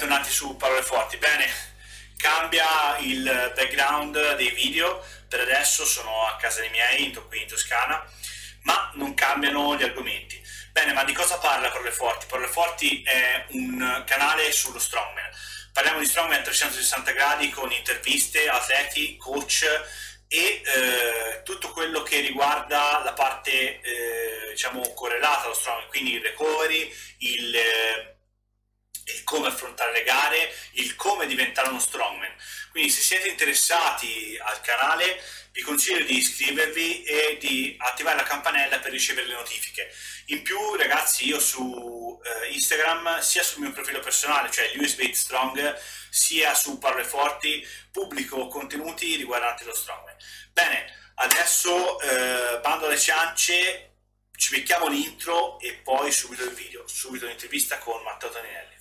bentornati su Parole Forti. Bene, cambia il background dei video, per adesso sono a casa dei miei, qui in Toscana, ma non cambiano gli argomenti. Bene, ma di cosa parla Parole Forti? Parole Forti è un canale sullo strongman. Parliamo di strongman a 360 gradi con interviste, atleti, coach e eh, tutto quello che riguarda la parte eh, diciamo correlata allo strongman, quindi il recovery, il... Il come affrontare le gare, il come diventare uno strongman. Quindi se siete interessati al canale vi consiglio di iscrivervi e di attivare la campanella per ricevere le notifiche. In più ragazzi io su eh, Instagram sia sul mio profilo personale, cioè USB Strong, sia su Parole Forti, pubblico contenuti riguardanti lo strongman. Bene, adesso eh, bando alle ciance, ci becchiamo l'intro e poi subito il video, subito l'intervista con Matteo Toninelli.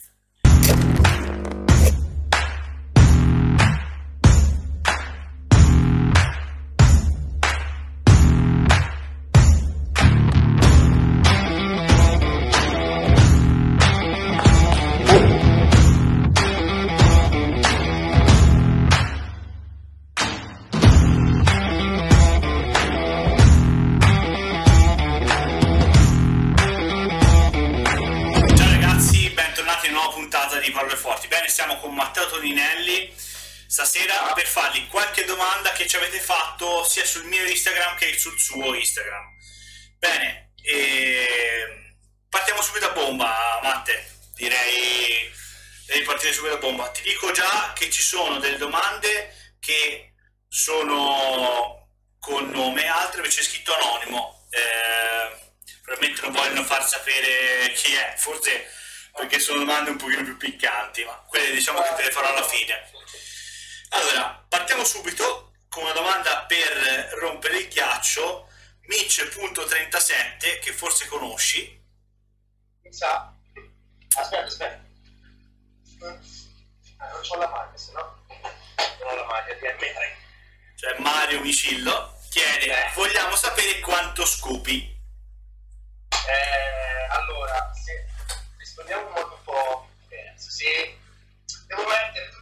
Sul suo Instagram. Bene, e... partiamo subito a bomba, Matte. Direi di partire subito a bomba. Ti dico già che ci sono delle domande che sono con nome, altre invece scritto anonimo. Eh, probabilmente non vogliono far sapere chi è, forse perché sono domande un pochino più piccanti, ma quelle diciamo che te le farò alla fine. Allora, partiamo subito con una domanda per rompere il ghiaccio. Mitch.37, che forse conosci. Mi sa. Aspetta, aspetta. Eh, non ho la maglia, se no. Non ho la maglia di M3. Cioè Mario Micillo chiede, eh. vogliamo sapere quanto scopi. Eh, allora, se rispondiamo in modo un po' diverso, se devo mettere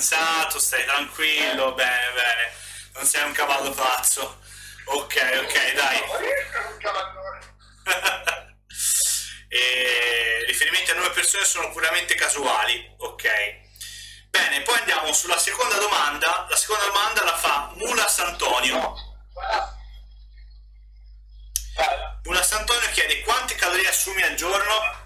fidanzato, stai tranquillo, bene, bene, non sei un cavallo pazzo. Ok, ok, dai. E riferimenti a nuove persone sono puramente casuali, ok? Bene, poi andiamo sulla seconda domanda. La seconda domanda la fa Mulas Antonio. Mulas Antonio chiede quante calorie assumi al giorno?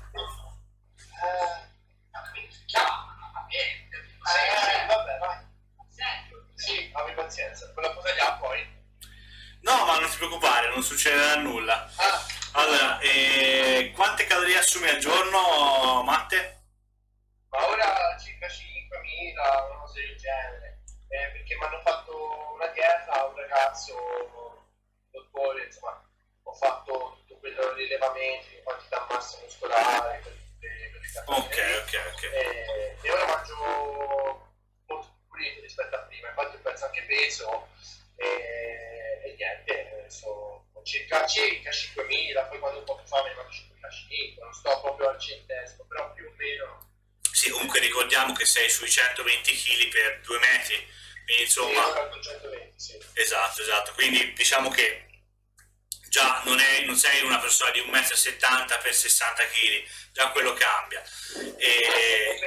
Preoccupare, non succederà nulla. Ah. Allora, eh, quante calorie assumi al giorno, Matte? Ma ora circa 5.000, una cosa del genere. Eh, perché mi hanno fatto una dieta, un ragazzo, dottore, insomma, ho fatto tutto quello di rilevamenti, quantità massa muscolare, per tutte, Ok, ok, ok. Eh, e ora mangio molto più pulito rispetto a prima, infatti ho perso anche peso circa, circa 5.000, poi quando un po' più fame ne mangio 5.500, non sto proprio al centesimo, però più o meno. Sì, comunque ricordiamo che sei sui 120 kg per 2 metri, quindi insomma... Sì, 120, sì. Esatto, esatto, quindi diciamo che già non, è, non sei una persona di 1,70 m per 60 kg, già quello cambia. E,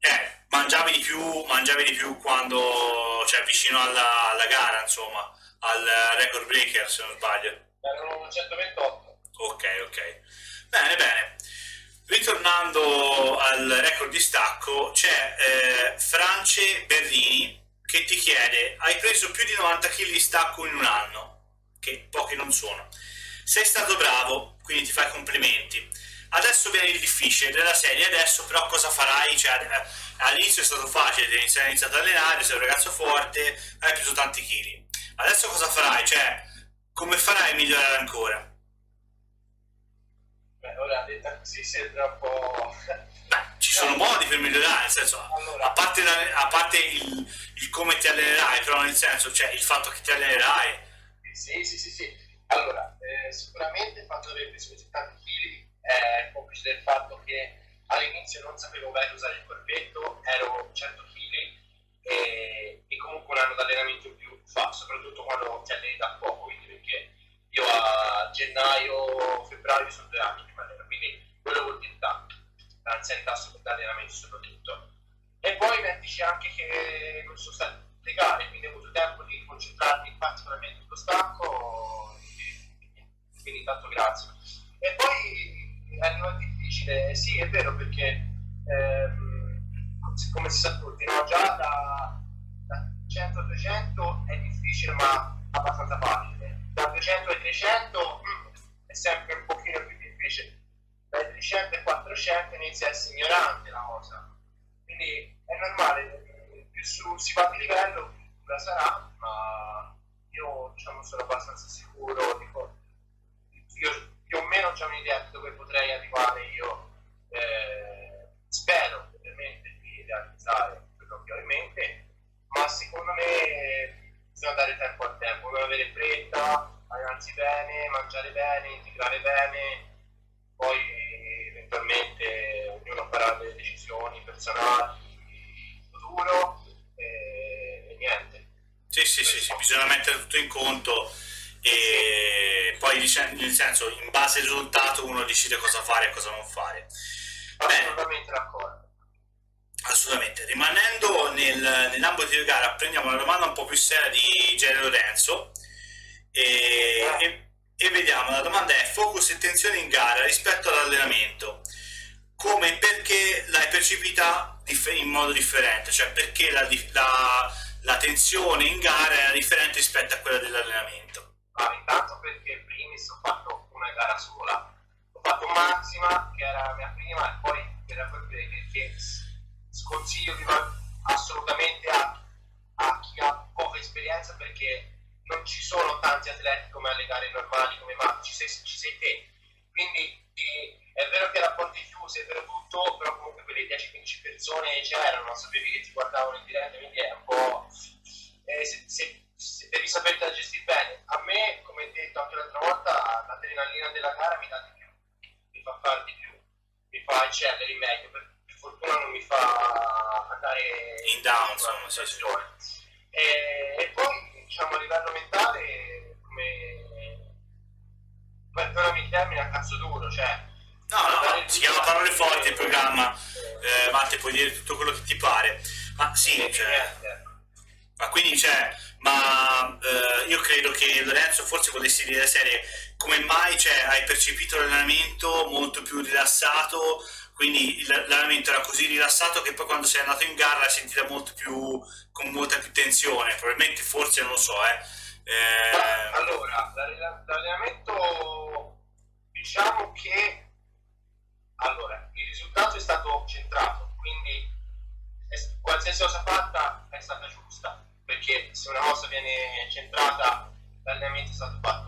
eh, mangiavi di più, mangiavi di più quando, cioè vicino alla, alla gara, insomma al record breaker se non sbaglio. Erano 128. Ok, ok. Bene, bene. Ritornando al record di stacco, c'è eh, France Berrini che ti chiede: Hai preso più di 90 kg di stacco in un anno? Che pochi non sono. Sei stato bravo, quindi ti fai complimenti. Adesso viene il difficile della serie, adesso però cosa farai? Cioè, all'inizio è stato facile, hai iniziato ad allenare, sei un ragazzo forte, hai preso tanti chili Adesso cosa farai? Cioè, come farai a migliorare ancora? Beh, ora detta così sembra un po'... Beh, ci sono modi per migliorare, nel senso, Allora. a parte, la- a parte il, il come ti allenerai, però nel senso, cioè il fatto che ti allenerai, Sì, sì, sì, sì. Allora, eh, sicuramente il fatto di aver preso così tanti chili è complice del fatto che all'inizio non sapevo bene usare il abbastanza facile, da 200 ai 300 mm, è sempre un pochino più difficile, dai 300 ai 400 inizia a essere ignorante la cosa. Quindi è normale, più su, si va di livello, più dura sarà, ma io diciamo, sono abbastanza sicuro, dico, io più o meno ho un'idea di dove potrei arrivare io, eh, spero ovviamente di realizzare quello che ho in mente, ma secondo me bisogna dare tempo al tempo, non avere fretta, allenarsi bene, mangiare bene, integrare bene, poi eventualmente ognuno farà delle decisioni personali in futuro e, e niente. sì, sì, sì, sì, bisogna mettere tutto in conto e poi nel senso, in base al risultato uno decide cosa fare e cosa non fare. Assolutamente d'accordo. Assolutamente. Rimanendo nel, nell'ambito di gara, prendiamo una domanda un po' più seria di Gene Lorenzo e, e- e vediamo. La domanda è: focus e tensione in gara rispetto all'allenamento. Come e perché l'hai percepita in modo differente? Cioè, perché la, la- la tensione in gara era differente rispetto a quella dell'allenamento? Ma intanto perché in primis ho fatto una gara sola, ho fatto massima che era la mia prima e poi era proprio sconsiglio di va- assolutamente a, a chi ha poca esperienza perché non ci sono tanti atleti come alle gare normali come ma ci sei, ci sei te. Quindi eh, è vero che era porte chiuse vero tutto però comunque quelle 10-15 persone c'erano sapevi che ti guardavano in diretta quindi è un po' eh, se, se- se devi saperla gestire bene. A me come detto anche l'altra volta l'adrenalina della gara mi dà di più mi fa fare di più mi fa eccellere meglio per, per fortuna non mi fa andare In down, insomma, sì, sì. e, e poi diciamo a livello mentale come perdonami il termine a cazzo duro cioè No, no, si chiama Parole Forti il programma. Eh, Matte, puoi dire tutto quello che ti pare. Ma sì, cioè. Ma quindi c'è, ma eh, io credo che Lorenzo forse volessi dire la serie come mai cioè, hai percepito l'allenamento molto più rilassato, quindi l'allenamento era così rilassato che poi quando sei andato in gara l'hai sentita molto più, con molta più tensione, probabilmente forse non lo so, eh. Eh, allora, l'allen- l'allenamento diciamo che allora, il risultato è stato centrato, quindi qualsiasi cosa fatta è stata giusta, perché se una cosa viene centrata l'allenamento è stato fatto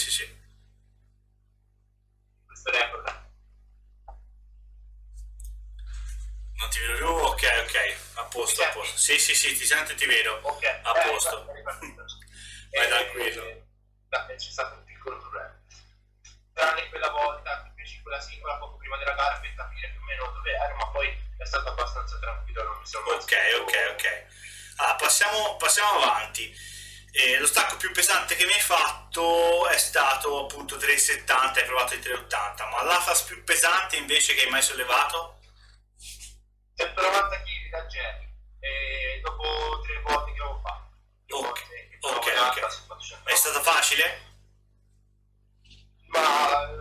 sì, sì, questo record. Non ti vedo più? Ok, ok, a posto, a posto. Sì, sì, sì, ti sento e ti vedo. Ok, A eh, posto. Vai Eh, tranquillo. eh, c'è stato un piccolo problema. Tranne quella volta che feci quella singola poco prima della gara per capire più o meno dove ero, ma poi è stato abbastanza tranquillo, non mi sono Ok, ok, ok. Allora, passiamo, passiamo avanti. Eh, lo stacco più pesante che mi hai fatto è stato appunto 3,70, hai provato il 3,80, ma l'AFAS più pesante invece che hai mai sollevato? È 90 kg da Jerry, eh, dopo tre volte che l'ho fatto. Ok, volte, ok, okay. È stato facile? Ma eh,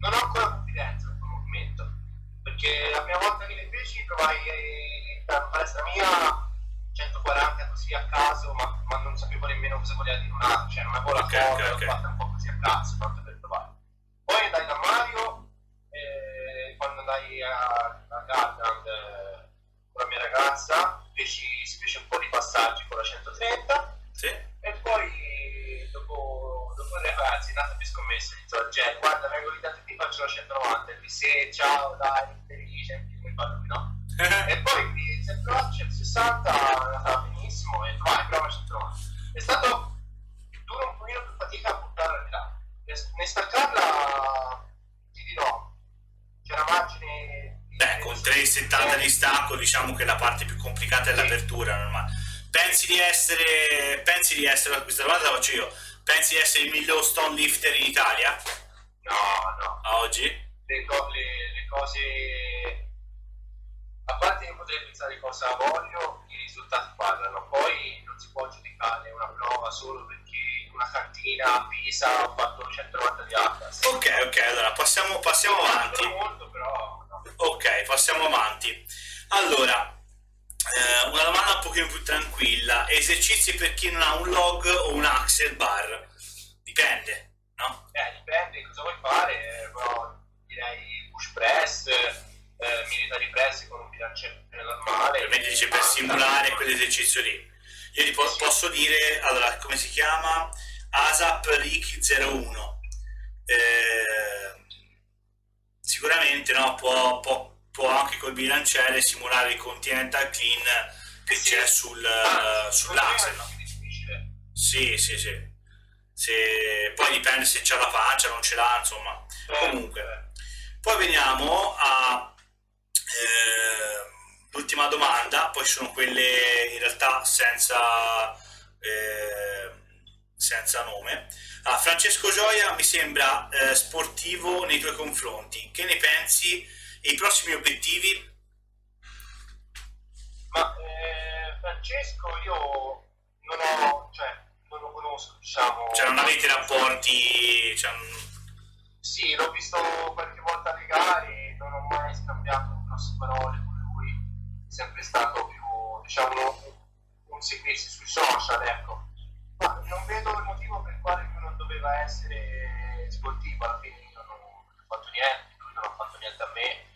non ho ancora confidenza in questo momento, perché la prima volta che le feci provai eh, in palestra mia 140 così a caso, ma, ma non sapevo nemmeno cosa voleva dire un altro, cioè non avevo la okay, forma, okay, l'ho okay. fatta un po' così a caso, tanto 3,70 di stacco diciamo che la parte più complicata è l'apertura normale. Pensi di essere, pensi di essere, questa domanda la faccio io, pensi di essere il miglior stone lifter in Italia? No, no. A oggi? Le, co- le, le cose a parte che potrei pensare cosa voglio, i risultati parlano, poi non si può giudicare una prova solo perché una cantina a Pisa ho fatto 190 di Atlas. Ok, ok, allora passiamo, passiamo avanti. Allora, eh, una domanda un pochino più tranquilla. Esercizi per chi non ha un log o un axel bar? Dipende, no? Eh, dipende cosa vuoi fare, però direi push press eh, military press con un bilanciere normale. Per me dice per simulare quell'esercizio lì. Io ti po- posso dire, allora, come si chiama? ASAP Riki 01. Eh, sicuramente no, può, può, può, anche col bilanciere simulare il continental clean che sì. c'è sul, ah, sull'axe. No? Sì, sì, sì. Se, poi dipende se c'ha la pancia, non ce l'ha, insomma. Eh, Comunque. Poi veniamo a eh, l'ultima domanda, poi sono quelle in realtà senza, eh, senza nome. Ah, Francesco Gioia mi sembra eh, sportivo nei tuoi confronti. Che ne pensi? E i prossimi obiettivi? Ma eh, Francesco io non ho, cioè, non lo conosco, diciamo. Cioè non avete rapporti. Cioè... Sì, l'ho visto qualche volta alle gare, non ho mai scambiato grosse parole con lui, è sempre stato più, diciamo, un seguirsi sui social, ecco. Ma non vedo il motivo per il quale lui non doveva essere sportivo, alla fine io non ho fatto niente, lui non ha fatto niente a me,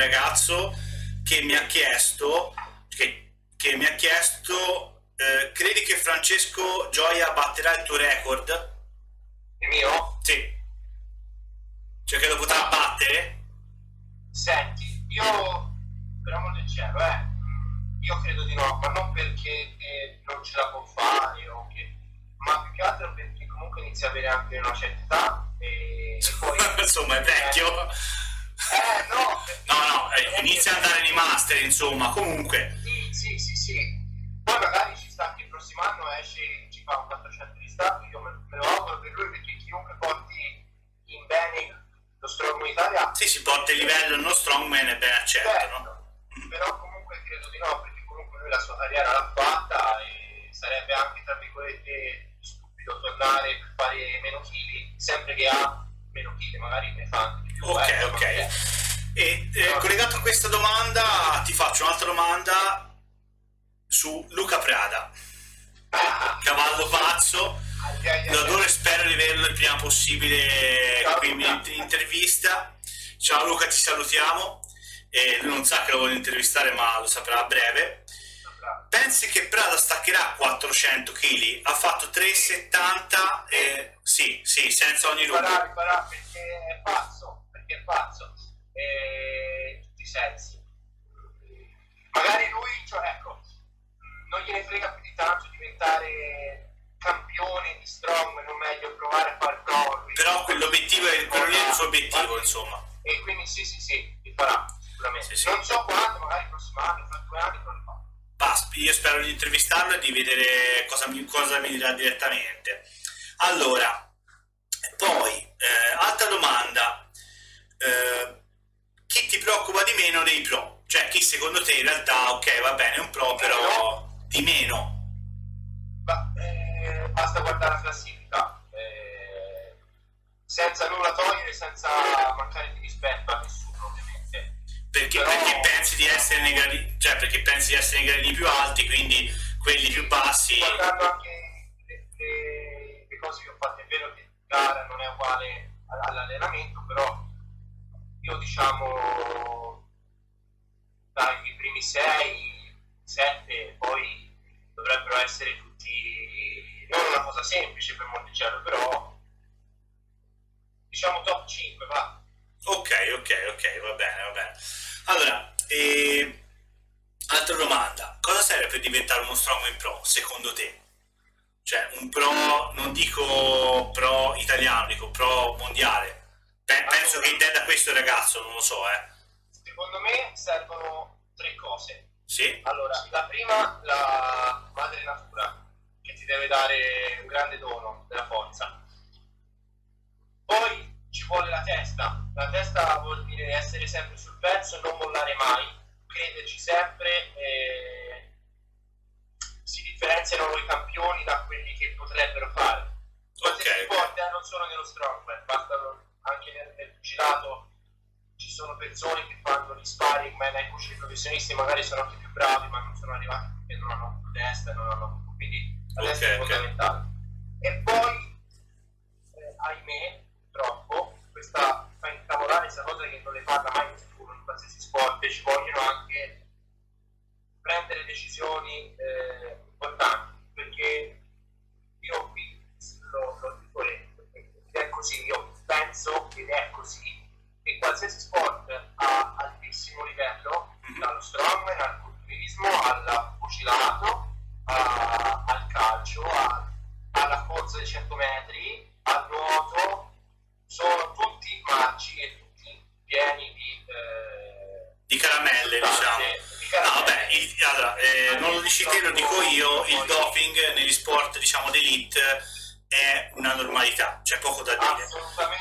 ragazzo che mi ha chiesto, che, che mi ha chiesto, eh, credi che Francesco Gioia batterà il tuo record? Il mio? Sì. Cioè che lo potrà battere? Senti, io per amor del cielo, eh, io credo di no, ma non perché eh, non ce la può fare o che ma più che altro perché comunque inizia a avere anche una certa età e, e poi... insomma è vecchio. Eh, no, no, no, eh, inizia ad andare di master, insomma, comunque. Sì, sì, sì, sì. Poi magari ci sta che il prossimo anno esce, ci fa un 400 di stato, io me, me, lo auguro per lui perché chiunque porti in bene lo strongman in Italia... Sì, si porta il livello nello strongman è ben accetto, certo, no? Però comunque credo di no, perché comunque lui la sua carriera l'ha fatta e sarebbe anche, tra virgolette stupido tornare per fare meno chili, sempre che ha meno chili, magari ne fa. Ok, eh, ok. E eh, collegato a questa domanda ti faccio un'altra domanda su Luca Prada. Cavallo pazzo. L'odore spero di averlo il prima possibile qui in intervista. Ciao Luca, ti salutiamo. E lui non sa che lo voglio intervistare, ma lo saprà a breve. Pensi che Prada staccherà 400 kg? Ha fatto 3,70 e sì, sì, senza ogni dubbio. Perché è pazzo, è pazzo, e, in tutti i sensi. Magari lui, cioè, ecco, non gliene frega più di tanto diventare campione di strong, non meglio provare a fare prova. Però quell'obiettivo è, quello lì è il suo obiettivo, insomma. E quindi sì, sì, sì, li farà, sicuramente. Sì, sì. Non so quando, magari il prossimo anno, fra due anni, però Paspi, io spero di intervistarlo e di vedere cosa, cosa mi dirà direttamente. Allora, realtà, ok, va bene, è un pro, però di meno? Ma, eh, basta guardare la classifica, eh, senza nulla togliere, senza mancare di rispetto a nessuno ovviamente. Perché, però... perché pensi di essere nei gradi, cioè perché pensi di essere nei gradi più alti, quindi quelli più bassi... Guardando anche le, le, le cose che ho fatto, è vero che gara non è uguale all'allenamento, però io diciamo per diventare uno strongman pro, secondo te? Cioè, un pro, non dico pro italiano, dico pro mondiale. penso che intenda questo ragazzo, non lo so, eh. Secondo me servono tre cose. Sì. Allora, la prima, la madre natura, che ti deve dare un grande dono della forza. Poi ci vuole la testa. La testa vuol dire essere sempre sul pezzo, non mollare mai, crederci sempre. E si differenziano i campioni da quelli che potrebbero fare. Qualsiasi okay. sport, eh, non solo nello strongman, basta anche nel, nel pugilato ci sono persone che fanno gli sparring, ma nei cucini professionisti magari sono anche più bravi, ma non sono arrivati perché non hanno testa, non hanno... quindi adesso okay, è fondamentale. Okay. E poi, eh, ahimè, purtroppo, questa fa incavolare questa cosa che non le parla mai caramelle, diciamo No, vabbè, il, allora, eh, non lo dici te, lo dico io, il doping negli sport, diciamo, d'elite è una normalità, c'è poco da dire.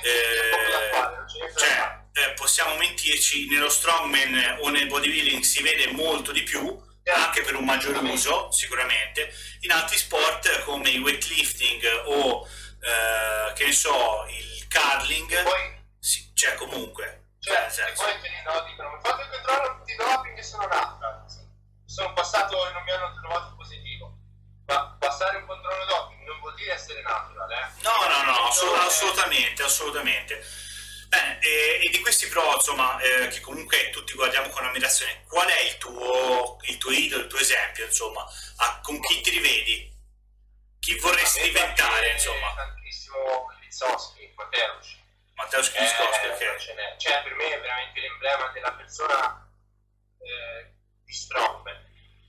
Eh, cioè, eh, possiamo mentirci, nello strongman o nel bodybuilding si vede molto di più, anche per un maggior uso, sicuramente. In altri sport come il weightlifting o, eh, che ne so, il curling, sì, c'è comunque. Cioè, cioè, e poi te no, dicono, mi fate il controllo di doping e sono nata. Sono passato e non mi hanno trovato positivo. Ma passare un controllo doping non vuol dire essere natural, eh? No, no, no, assolut- assolutamente, assolutamente. Bene, e, e, di questi pro, insomma, eh, che comunque tutti guardiamo con ammirazione, qual è il tuo, il tuo idolo, il tuo esempio, insomma? A, con chi ti rivedi? Chi vorresti diventare, insomma? Tantissimo Lizzoschi, Mateusz Matteo Schifoschi, eh, okay. cioè per me è veramente l'emblema della persona eh, di Strongman.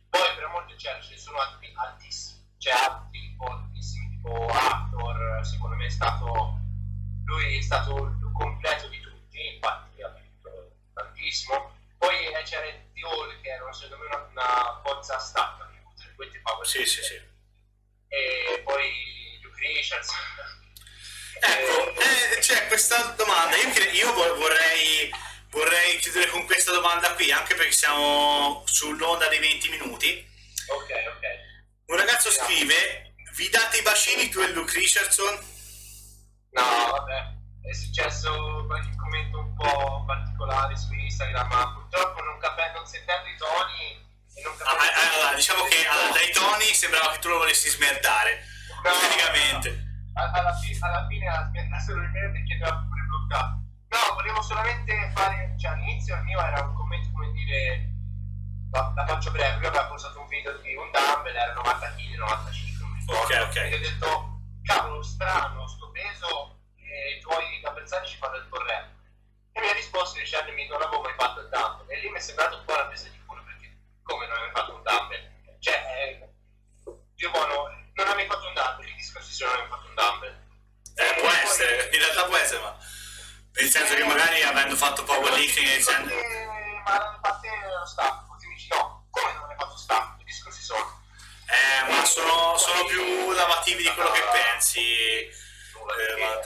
Poi per amor di cielo ce ne sono altri altissimi, c'è altri altissimi tipo Arthur, secondo me è stato lui è stato il completo di tutti, infatti ha vinto tantissimo. Poi eh, c'era Di Hall che era secondo me una, una forza stacca, tra virgolette power. Sì, sì, sì. Domanda qui, anche perché siamo sull'onda dei 20 minuti. Ok, ok. Un ragazzo scrive: Vi date i bacini tu e Luke Richardson? No, vabbè, è successo qualche commento un po' particolare su Instagram, ma purtroppo non capendo, non sentendo i toni. Capendo ah, allora, diciamo che allora, dai toni sembrava che tu lo volessi smerdare. No, praticamente alla, fi- alla fine ha smesso di me perché ha pure bloccato. No, volevo solamente fare, cioè all'inizio il mio era un dire, la, la faccio breve, io avevo postato un video di un dumbbell, era 90 kg, 95, non mi ricordo. Ok, ok. E ho detto, cavolo, strano, sto peso e i tuoi avversari ci fanno il corretto. E mi ha risposto dicendomi non avevo mai fatto il dumbbell. E lì mi è sembrato un po' la presa di culo perché come non avevo fatto un dumbbell? Cioè, eh, io buono, non avevi fatto un dumbbell, che discorsi se non avevi fatto un dumbbell? Eh, può essere, in realtà può essere, ma nel senso che magari avendo fatto powerlifting e iniziando... Ma l'hanno fatto lo staff, così mi dici no, come non hai fatto staff? Che discorsi sono? Eh, ma sono, sono più lavativi di quello che pensi. Eh, ma...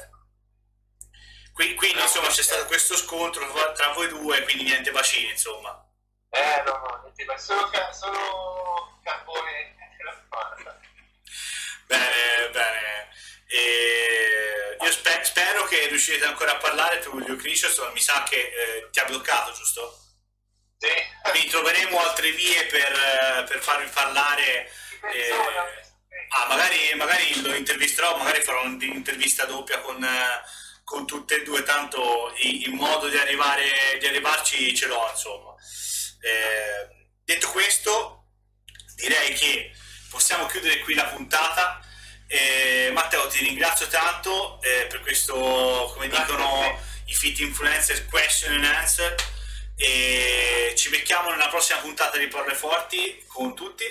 quindi insomma c'è stato questo scontro tra voi due, quindi niente bacini insomma. Eh no, no, niente bacini, solo, solo carbone Bene, bene. E io spe- spero che riuscirete ancora a parlare tu, Giulio Criscio, mi sa che eh, ti ha bloccato, giusto? Sì. Quindi troveremo altre vie per, eh, per farvi parlare. Eh, ah, magari, magari lo intervisterò, magari farò un'intervista doppia con, eh, con tutte e due, tanto il modo di, arrivare, di arrivarci ce l'ho, insomma. Eh, detto questo, direi che possiamo chiudere qui la puntata. Eh, Matteo, ti ringrazio tanto eh, per questo, come dicono i fit influencer question and answer. E ci becchiamo nella prossima puntata di Porre Forti con tutti.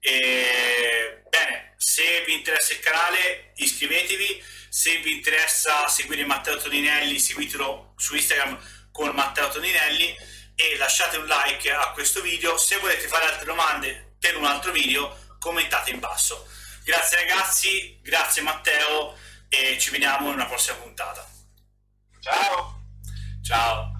E, bene, se vi interessa il canale, iscrivetevi. Se vi interessa seguire Matteo Toninelli, seguitelo su Instagram con Matteo Toninelli e lasciate un like a questo video. Se volete fare altre domande per un altro video, commentate in basso. Grazie ragazzi, grazie Matteo e ci vediamo in una prossima puntata. Ciao! Ciao!